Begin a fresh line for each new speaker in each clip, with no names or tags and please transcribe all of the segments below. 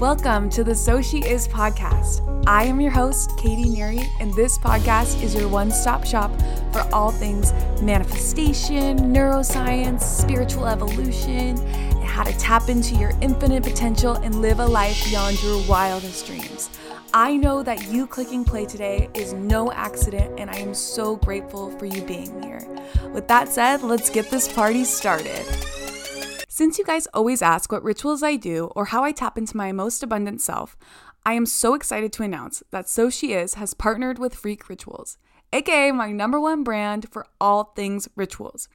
Welcome to the So She Is podcast. I am your host, Katie Neary, and this podcast is your one stop shop for all things manifestation, neuroscience, spiritual evolution, and how to tap into your infinite potential and live a life beyond your wildest dreams. I know that you clicking play today is no accident, and I am so grateful for you being here. With that said, let's get this party started. Since you guys always ask what rituals I do or how I tap into my most abundant self, I am so excited to announce that So She Is has partnered with Freq Rituals, aka my number one brand for all things rituals.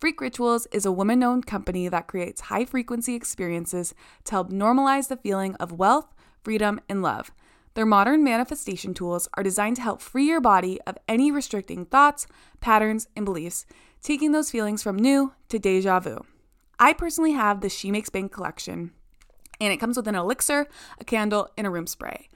Freq Rituals is a woman owned company that creates high frequency experiences to help normalize the feeling of wealth, freedom, and love. Their modern manifestation tools are designed to help free your body of any restricting thoughts, patterns, and beliefs, taking those feelings from new to deja vu. I personally have the She Makes Bank collection, and it comes with an elixir, a candle, and a room spray.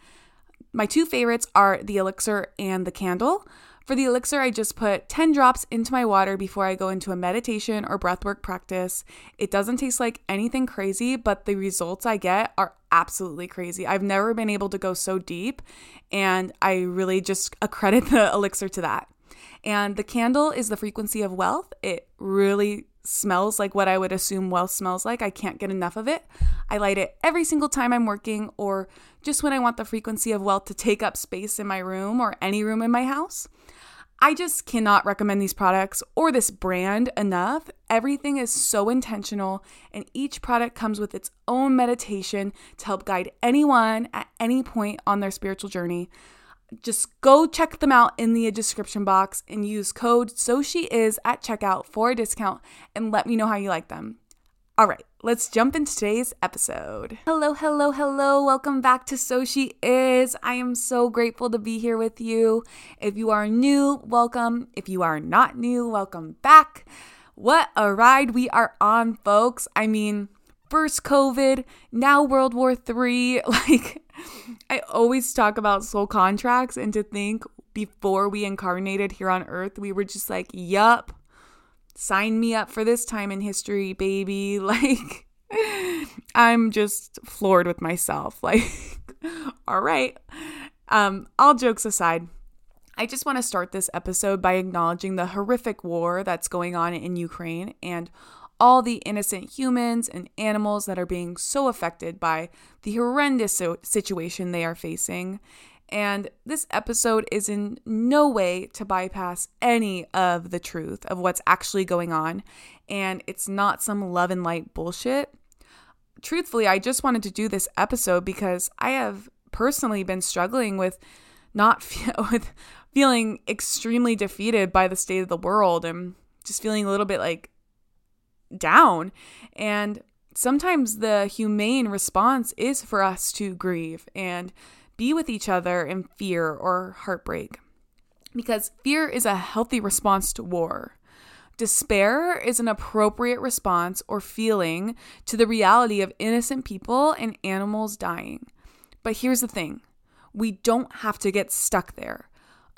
My two favorites are the elixir and the candle. For the elixir, I just put 10 drops into my water before I go into a meditation or breathwork practice. It doesn't taste like anything crazy, but the results I get are absolutely crazy. I've never been able to go so deep, and I really just accredit the elixir to that. And the candle is the frequency of wealth. It really smells like what I would assume wealth smells like. I can't get enough of it. I light it every single time I'm working or just when I want the frequency of wealth to take up space in my room or any room in my house. I just cannot recommend these products or this brand enough. Everything is so intentional, and each product comes with its own meditation to help guide anyone at any point on their spiritual journey just go check them out in the description box and use code so she is at checkout for a discount and let me know how you like them. All right, let's jump into today's episode. Hello, hello, hello. Welcome back to So She Is. I am so grateful to be here with you. If you are new, welcome. If you are not new, welcome back. What a ride we are on, folks. I mean, first COVID, now World War III. Like, I always talk about soul contracts, and to think before we incarnated here on earth, we were just like, yup, sign me up for this time in history, baby. Like, I'm just floored with myself. Like, all right. Um, all jokes aside, I just want to start this episode by acknowledging the horrific war that's going on in Ukraine and all the innocent humans and animals that are being so affected by the horrendous situation they are facing. And this episode is in no way to bypass any of the truth of what's actually going on. And it's not some love and light bullshit. Truthfully, I just wanted to do this episode because I have personally been struggling with not fe- with feeling extremely defeated by the state of the world and just feeling a little bit like down. And sometimes the humane response is for us to grieve and be with each other in fear or heartbreak. Because fear is a healthy response to war. Despair is an appropriate response or feeling to the reality of innocent people and animals dying. But here's the thing we don't have to get stuck there.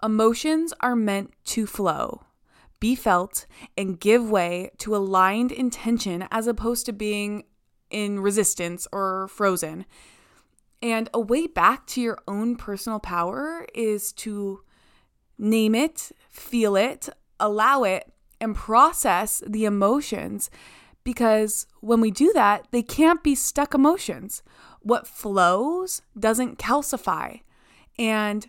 Emotions are meant to flow be felt, and give way to aligned intention as opposed to being in resistance or frozen. And a way back to your own personal power is to name it, feel it, allow it, and process the emotions. Because when we do that, they can't be stuck emotions. What flows doesn't calcify. And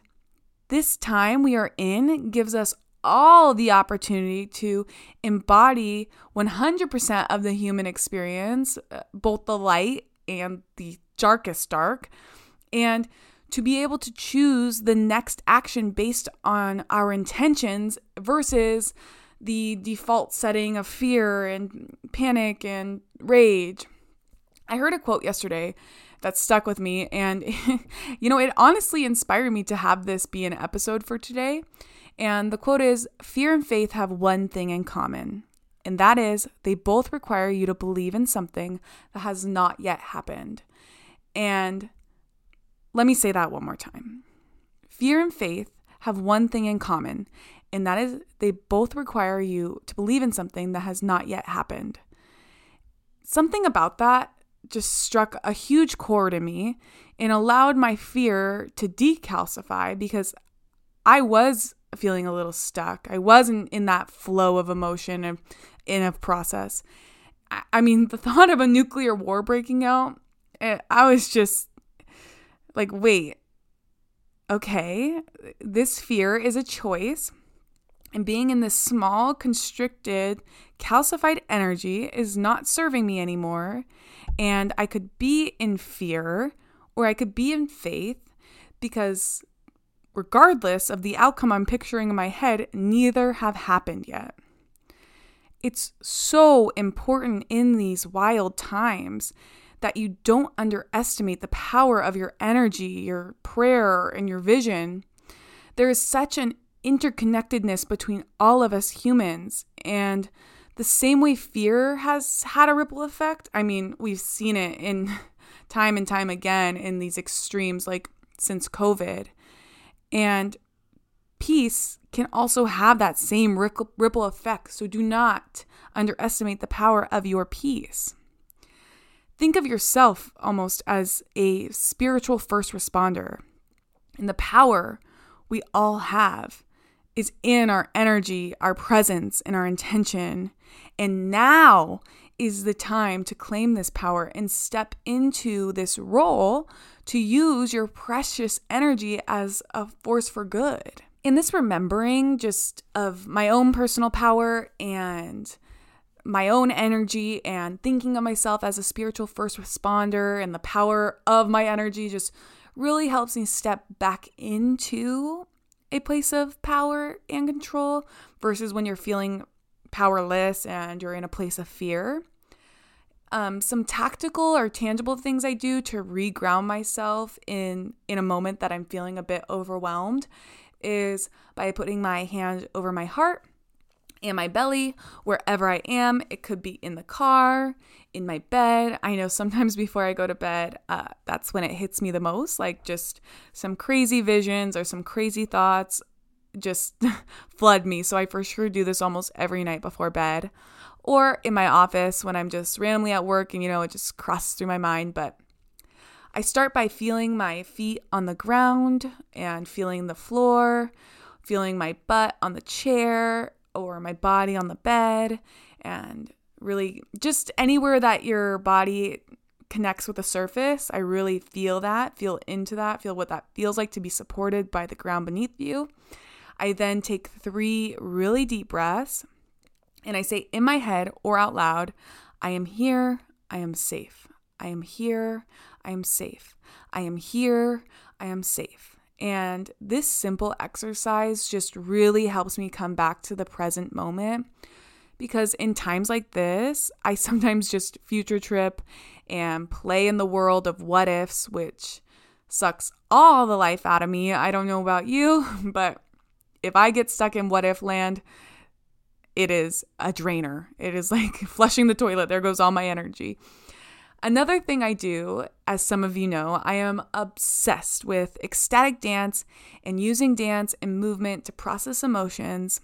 this time we are in gives us all the opportunity to embody 100% of the human experience, uh, both the light and the darkest dark, and to be able to choose the next action based on our intentions versus the default setting of fear and panic and rage. I heard a quote yesterday that stuck with me, and you know, it honestly inspired me to have this be an episode for today. And the quote is Fear and faith have one thing in common, and that is they both require you to believe in something that has not yet happened. And let me say that one more time. Fear and faith have one thing in common, and that is they both require you to believe in something that has not yet happened. Something about that just struck a huge chord in me and allowed my fear to decalcify because I was feeling a little stuck. I wasn't in that flow of emotion and in a process. I mean, the thought of a nuclear war breaking out, eh, I was just like, wait, okay, this fear is a choice. And being in this small, constricted, calcified energy is not serving me anymore. And I could be in fear or I could be in faith because, regardless of the outcome I'm picturing in my head, neither have happened yet. It's so important in these wild times that you don't underestimate the power of your energy, your prayer, and your vision. There is such an interconnectedness between all of us humans. And the same way fear has had a ripple effect, I mean, we've seen it in time and time again in these extremes, like since COVID. And peace can also have that same ripple effect. So do not underestimate the power of your peace. Think of yourself almost as a spiritual first responder and the power we all have is in our energy, our presence, and our intention. And now is the time to claim this power and step into this role to use your precious energy as a force for good. In this remembering just of my own personal power and my own energy and thinking of myself as a spiritual first responder and the power of my energy just really helps me step back into a place of power and control versus when you're feeling powerless and you're in a place of fear. Um, some tactical or tangible things I do to reground myself in in a moment that I'm feeling a bit overwhelmed is by putting my hand over my heart and my belly wherever I am. It could be in the car, in my bed. I know sometimes before I go to bed, uh, that's when it hits me the most like just some crazy visions or some crazy thoughts just flood me. So I for sure do this almost every night before bed or in my office when I'm just randomly at work and you know it just crosses through my mind. But I start by feeling my feet on the ground and feeling the floor, feeling my butt on the chair or my body on the bed and really just anywhere that your body connects with the surface. I really feel that, feel into that, feel what that feels like to be supported by the ground beneath you. I then take three really deep breaths and I say in my head or out loud, I am here, I am safe. I am here, I am safe. I am here, I am safe. And this simple exercise just really helps me come back to the present moment because in times like this, I sometimes just future trip and play in the world of what ifs, which sucks all the life out of me. I don't know about you, but if I get stuck in what if land, it is a drainer. It is like flushing the toilet. There goes all my energy. Another thing I do, as some of you know, I am obsessed with ecstatic dance and using dance and movement to process emotions.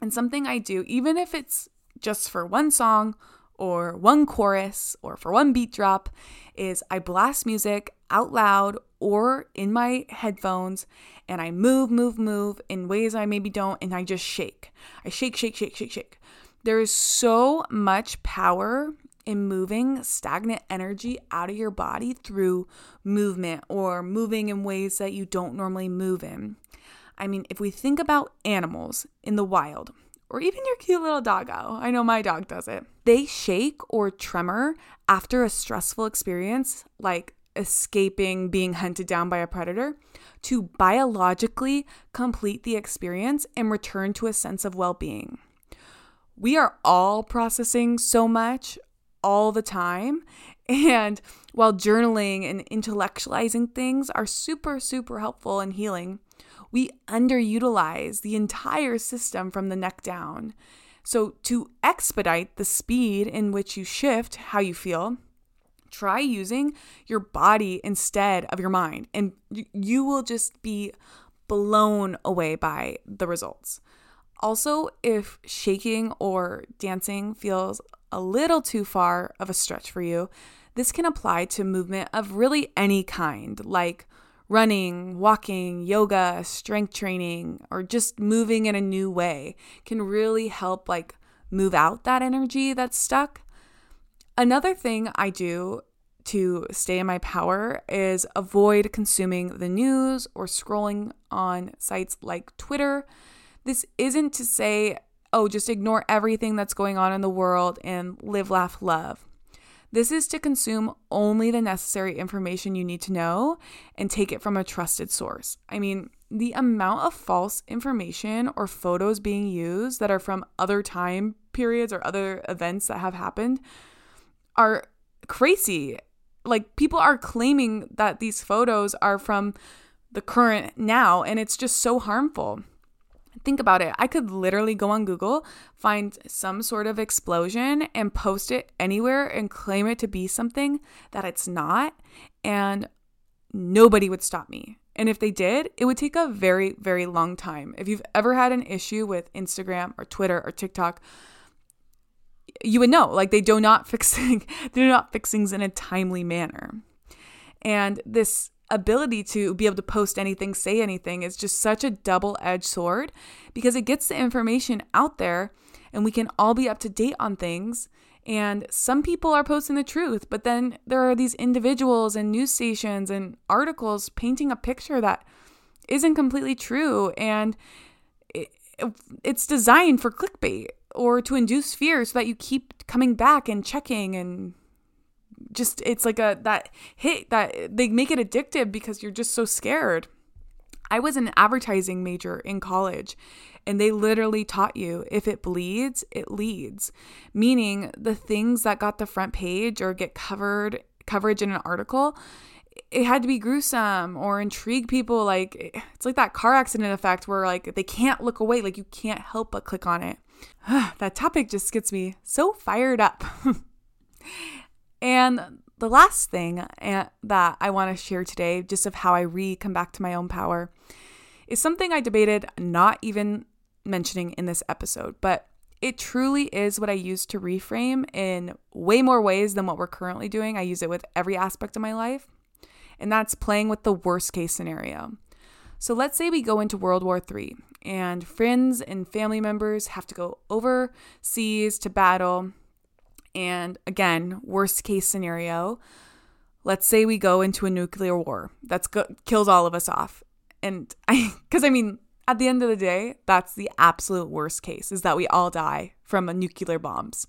And something I do, even if it's just for one song or one chorus or for one beat drop, is I blast music out loud or in my headphones and I move, move, move in ways I maybe don't, and I just shake. I shake, shake, shake, shake, shake. There is so much power in moving stagnant energy out of your body through movement or moving in ways that you don't normally move in. I mean, if we think about animals in the wild, or even your cute little doggo, I know my dog does it, they shake or tremor after a stressful experience like escaping being hunted down by a predator to biologically complete the experience and return to a sense of well being. We are all processing so much all the time. And while journaling and intellectualizing things are super, super helpful and healing, we underutilize the entire system from the neck down. So, to expedite the speed in which you shift how you feel, try using your body instead of your mind, and you will just be blown away by the results. Also, if shaking or dancing feels a little too far of a stretch for you, This can apply to movement of really any kind, like running, walking, yoga, strength training, or just moving in a new way can really help like move out that energy that's stuck. Another thing I do to stay in my power is avoid consuming the news or scrolling on sites like Twitter. This isn't to say, oh, just ignore everything that's going on in the world and live, laugh, love. This is to consume only the necessary information you need to know and take it from a trusted source. I mean, the amount of false information or photos being used that are from other time periods or other events that have happened are crazy. Like, people are claiming that these photos are from the current now, and it's just so harmful. Think about it. I could literally go on Google, find some sort of explosion, and post it anywhere and claim it to be something that it's not. And nobody would stop me. And if they did, it would take a very, very long time. If you've ever had an issue with Instagram or Twitter or TikTok, you would know like they do not fixing they do not fixings in a timely manner. And this ability to be able to post anything, say anything is just such a double edged sword because it gets the information out there and we can all be up to date on things. And some people are posting the truth, but then there are these individuals and news stations and articles painting a picture that isn't completely true. And it, it's designed for clickbait or to induce fear so that you keep coming back and checking and just it's like a that hit that they make it addictive because you're just so scared. I was an advertising major in college and they literally taught you if it bleeds, it leads. Meaning the things that got the front page or get covered coverage in an article, it had to be gruesome or intrigue people like it's like that car accident effect where like they can't look away, like you can't help but click on it. that topic just gets me so fired up. And the last thing eh, that I want to share today, just of how I re come back to my own power, is something I debated not even mentioning in this episode, but it truly is what I use to reframe in way more ways than what we're currently doing. I use it with every aspect of my life, and that's playing with the worst case scenario. So let's say we go into World War III and friends and family members have to go overseas to battle and again, worst case scenario, let's say we go into a nuclear war that's go- kills all of us off. And I, because I mean, at the end of the day, that's the absolute worst case is that we all die from a nuclear bombs.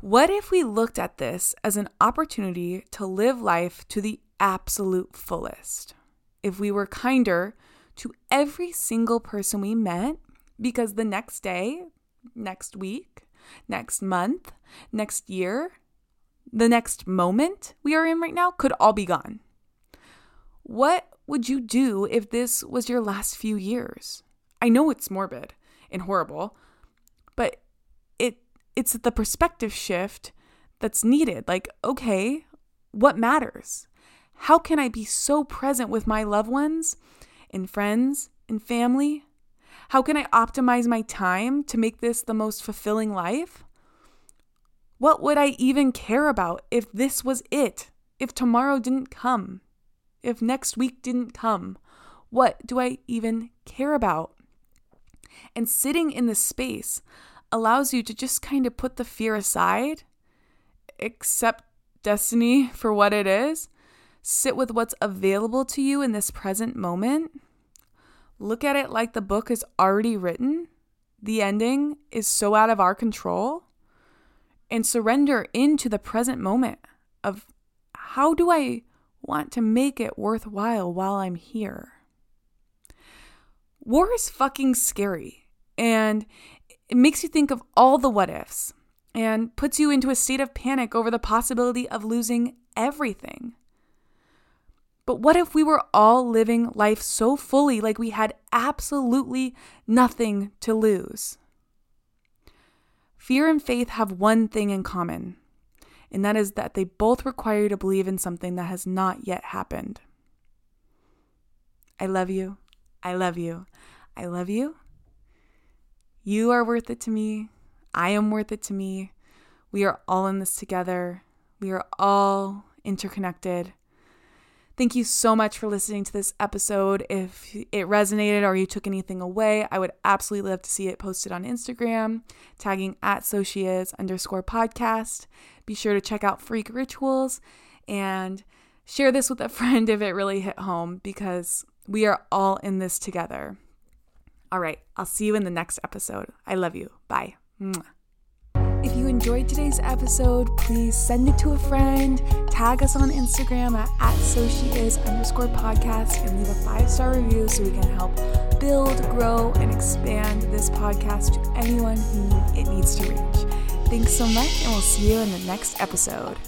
What if we looked at this as an opportunity to live life to the absolute fullest? If we were kinder to every single person we met, because the next day, next week, next month, next year, the next moment we are in right now could all be gone. What would you do if this was your last few years? I know it's morbid and horrible, but it it's the perspective shift that's needed. Like, okay, what matters? How can I be so present with my loved ones and friends and family how can I optimize my time to make this the most fulfilling life? What would I even care about if this was it? If tomorrow didn't come? If next week didn't come? What do I even care about? And sitting in this space allows you to just kind of put the fear aside, accept destiny for what it is, sit with what's available to you in this present moment look at it like the book is already written, the ending is so out of our control, and surrender into the present moment of how do I want to make it worthwhile while I'm here? War is fucking scary and it makes you think of all the what ifs and puts you into a state of panic over the possibility of losing everything. But what if we were all living life so fully, like we had absolutely nothing to lose? Fear and faith have one thing in common, and that is that they both require you to believe in something that has not yet happened. I love you. I love you. I love you. You are worth it to me. I am worth it to me. We are all in this together. We are all interconnected. Thank you so much for listening to this episode. If it resonated or you took anything away, I would absolutely love to see it posted on Instagram, tagging at sosheis underscore podcast. Be sure to check out Freq Rituals and share this with a friend if it really hit home because we are all in this together. All right, I'll see you in the next episode. I love you. Bye. Enjoyed today's episode, please send it to a friend, tag us on Instagram at, at so she is underscore podcast, and leave a five star review so we can help build, grow, and expand this podcast to anyone who it needs to reach. Thanks so much, and we'll see you in the next episode.